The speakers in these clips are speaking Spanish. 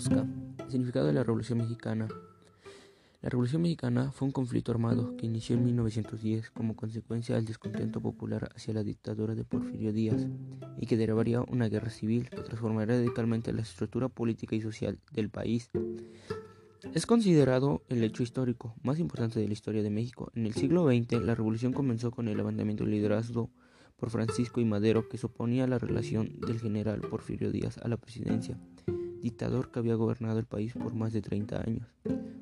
Significado de la Revolución Mexicana. La Revolución Mexicana fue un conflicto armado que inició en 1910 como consecuencia del descontento popular hacia la dictadura de Porfirio Díaz y que derivaría una guerra civil que transformaría radicalmente la estructura política y social del país. Es considerado el hecho histórico más importante de la historia de México. En el siglo XX, la revolución comenzó con el levantamiento liderazgo por Francisco y Madero que suponía la relación del general Porfirio Díaz a la presidencia, dictador que había gobernado el país por más de 30 años.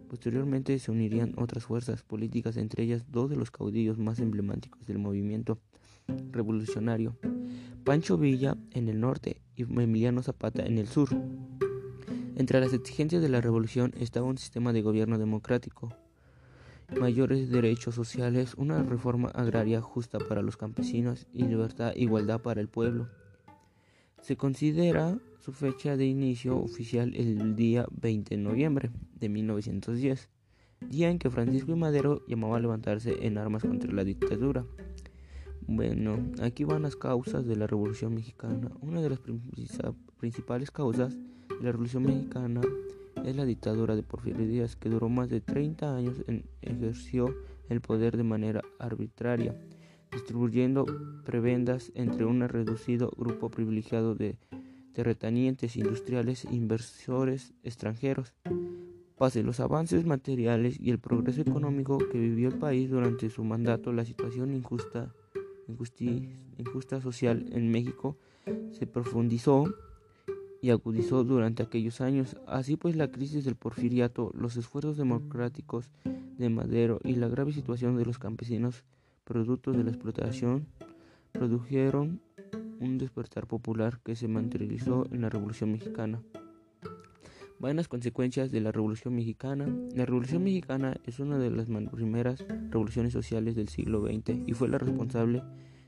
Posteriormente se unirían otras fuerzas políticas, entre ellas dos de los caudillos más emblemáticos del movimiento revolucionario, Pancho Villa en el norte y Emiliano Zapata en el sur. Entre las exigencias de la revolución estaba un sistema de gobierno democrático, mayores derechos sociales, una reforma agraria justa para los campesinos y libertad igualdad para el pueblo. Se considera su fecha de inicio oficial el día 20 de noviembre de 1910, día en que Francisco y Madero llamaba a levantarse en armas contra la dictadura. Bueno, aquí van las causas de la Revolución Mexicana. Una de las principales causas de la Revolución Mexicana es la dictadura de Porfirio Díaz, que duró más de 30 años y ejerció el poder de manera arbitraria distribuyendo prebendas entre un reducido grupo privilegiado de terratenientes industriales e inversores extranjeros. Pase los avances materiales y el progreso económico que vivió el país durante su mandato, la situación injusta, injusta social en México se profundizó y agudizó durante aquellos años. Así pues, la crisis del porfiriato, los esfuerzos democráticos de Madero y la grave situación de los campesinos productos de la explotación produjeron un despertar popular que se materializó en la Revolución Mexicana. Van las consecuencias de la Revolución Mexicana. La Revolución Mexicana es una de las primeras revoluciones sociales del siglo XX y fue la responsable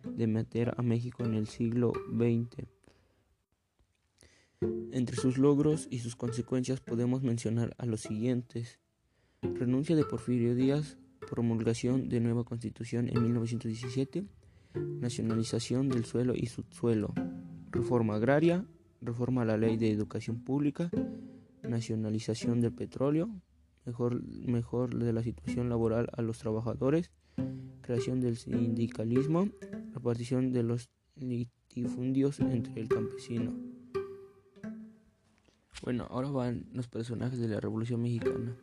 de meter a México en el siglo XX. Entre sus logros y sus consecuencias podemos mencionar a los siguientes. Renuncia de Porfirio Díaz promulgación de nueva constitución en 1917, nacionalización del suelo y subsuelo, reforma agraria, reforma a la ley de educación pública, nacionalización del petróleo, mejor, mejor de la situación laboral a los trabajadores, creación del sindicalismo, repartición de los litifundios entre el campesino. Bueno, ahora van los personajes de la Revolución Mexicana.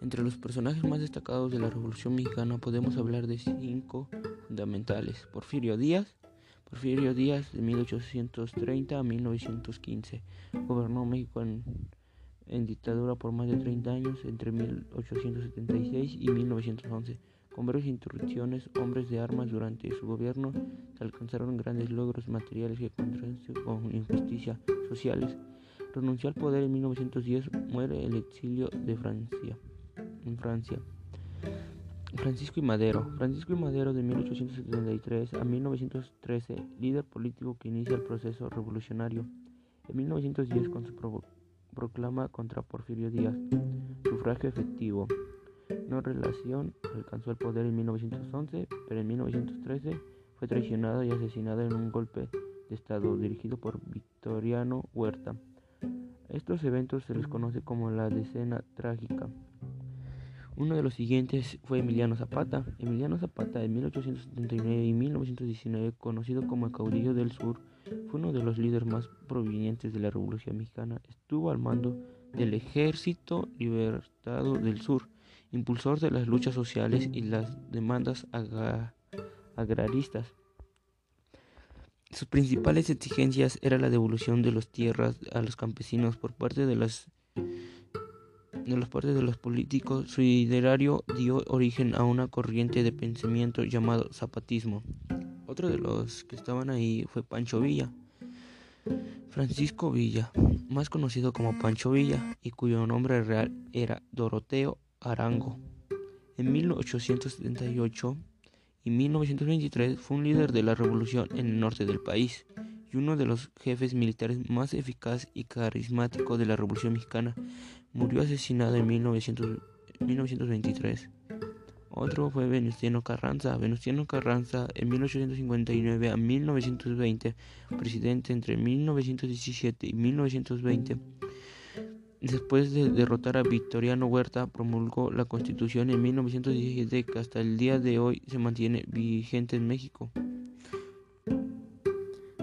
Entre los personajes más destacados de la Revolución Mexicana podemos hablar de cinco fundamentales. Porfirio Díaz. Porfirio Díaz de 1830 a 1915. Gobernó México en, dictadura por más de 30 años entre 1876 y 1911. Con varias interrupciones, hombres de armas durante su gobierno se alcanzaron grandes logros materiales que contrastan con injusticias sociales. Renunció al poder en 1910, muere el exilio de Francia en Francia. Francisco y Madero. Francisco y Madero de 1873 a 1913, líder político que inicia el proceso revolucionario. En 1910 con su proclama contra Porfirio Díaz. Sufragio efectivo. No relación, alcanzó el poder en 1911, pero en 1913 fue traicionado y asesinado en un golpe de Estado dirigido por Victoriano Huerta. Estos eventos se les conoce como la decena trágica. Uno de los siguientes fue Emiliano Zapata. Emiliano Zapata en 1879 y 1919, conocido como el caudillo del sur, fue uno de los líderes más provenientes de la Revolución Mexicana. Estuvo al mando del Ejército Libertado del Sur, impulsor de las luchas sociales y las demandas agraristas. Sus principales exigencias eran la devolución de las tierras a los campesinos por parte de las de los partes de los políticos, su liderario dio origen a una corriente de pensamiento llamado zapatismo. Otro de los que estaban ahí fue Pancho Villa. Francisco Villa, más conocido como Pancho Villa, y cuyo nombre real era Doroteo Arango. En 1878 y 1923 fue un líder de la revolución en el norte del país y uno de los jefes militares más eficaz y carismático de la Revolución Mexicana, murió asesinado en 1923. Otro fue Venustiano Carranza. Venustiano Carranza en 1859 a 1920, presidente entre 1917 y 1920, Después de derrotar a Victoriano Huerta, promulgó la Constitución en 1917 que hasta el día de hoy se mantiene vigente en México.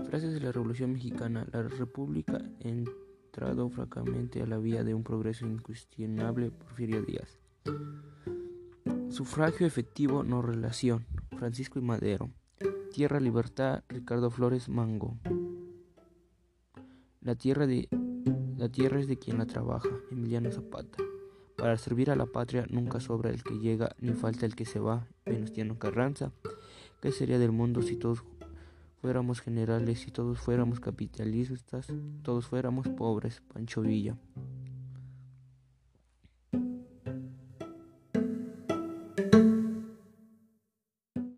Frases de la Revolución Mexicana. La República ha entrado francamente a la vía de un progreso incuestionable. Porfirio Díaz. Sufragio efectivo, no relación. Francisco y Madero. Tierra Libertad, Ricardo Flores Mango. La tierra, de, la tierra es de quien la trabaja, Emiliano Zapata. Para servir a la patria nunca sobra el que llega ni falta el que se va, Venustiano Carranza. ¿Qué sería del mundo si todos fuéramos generales, si todos fuéramos capitalistas, todos fuéramos pobres, Pancho Villa?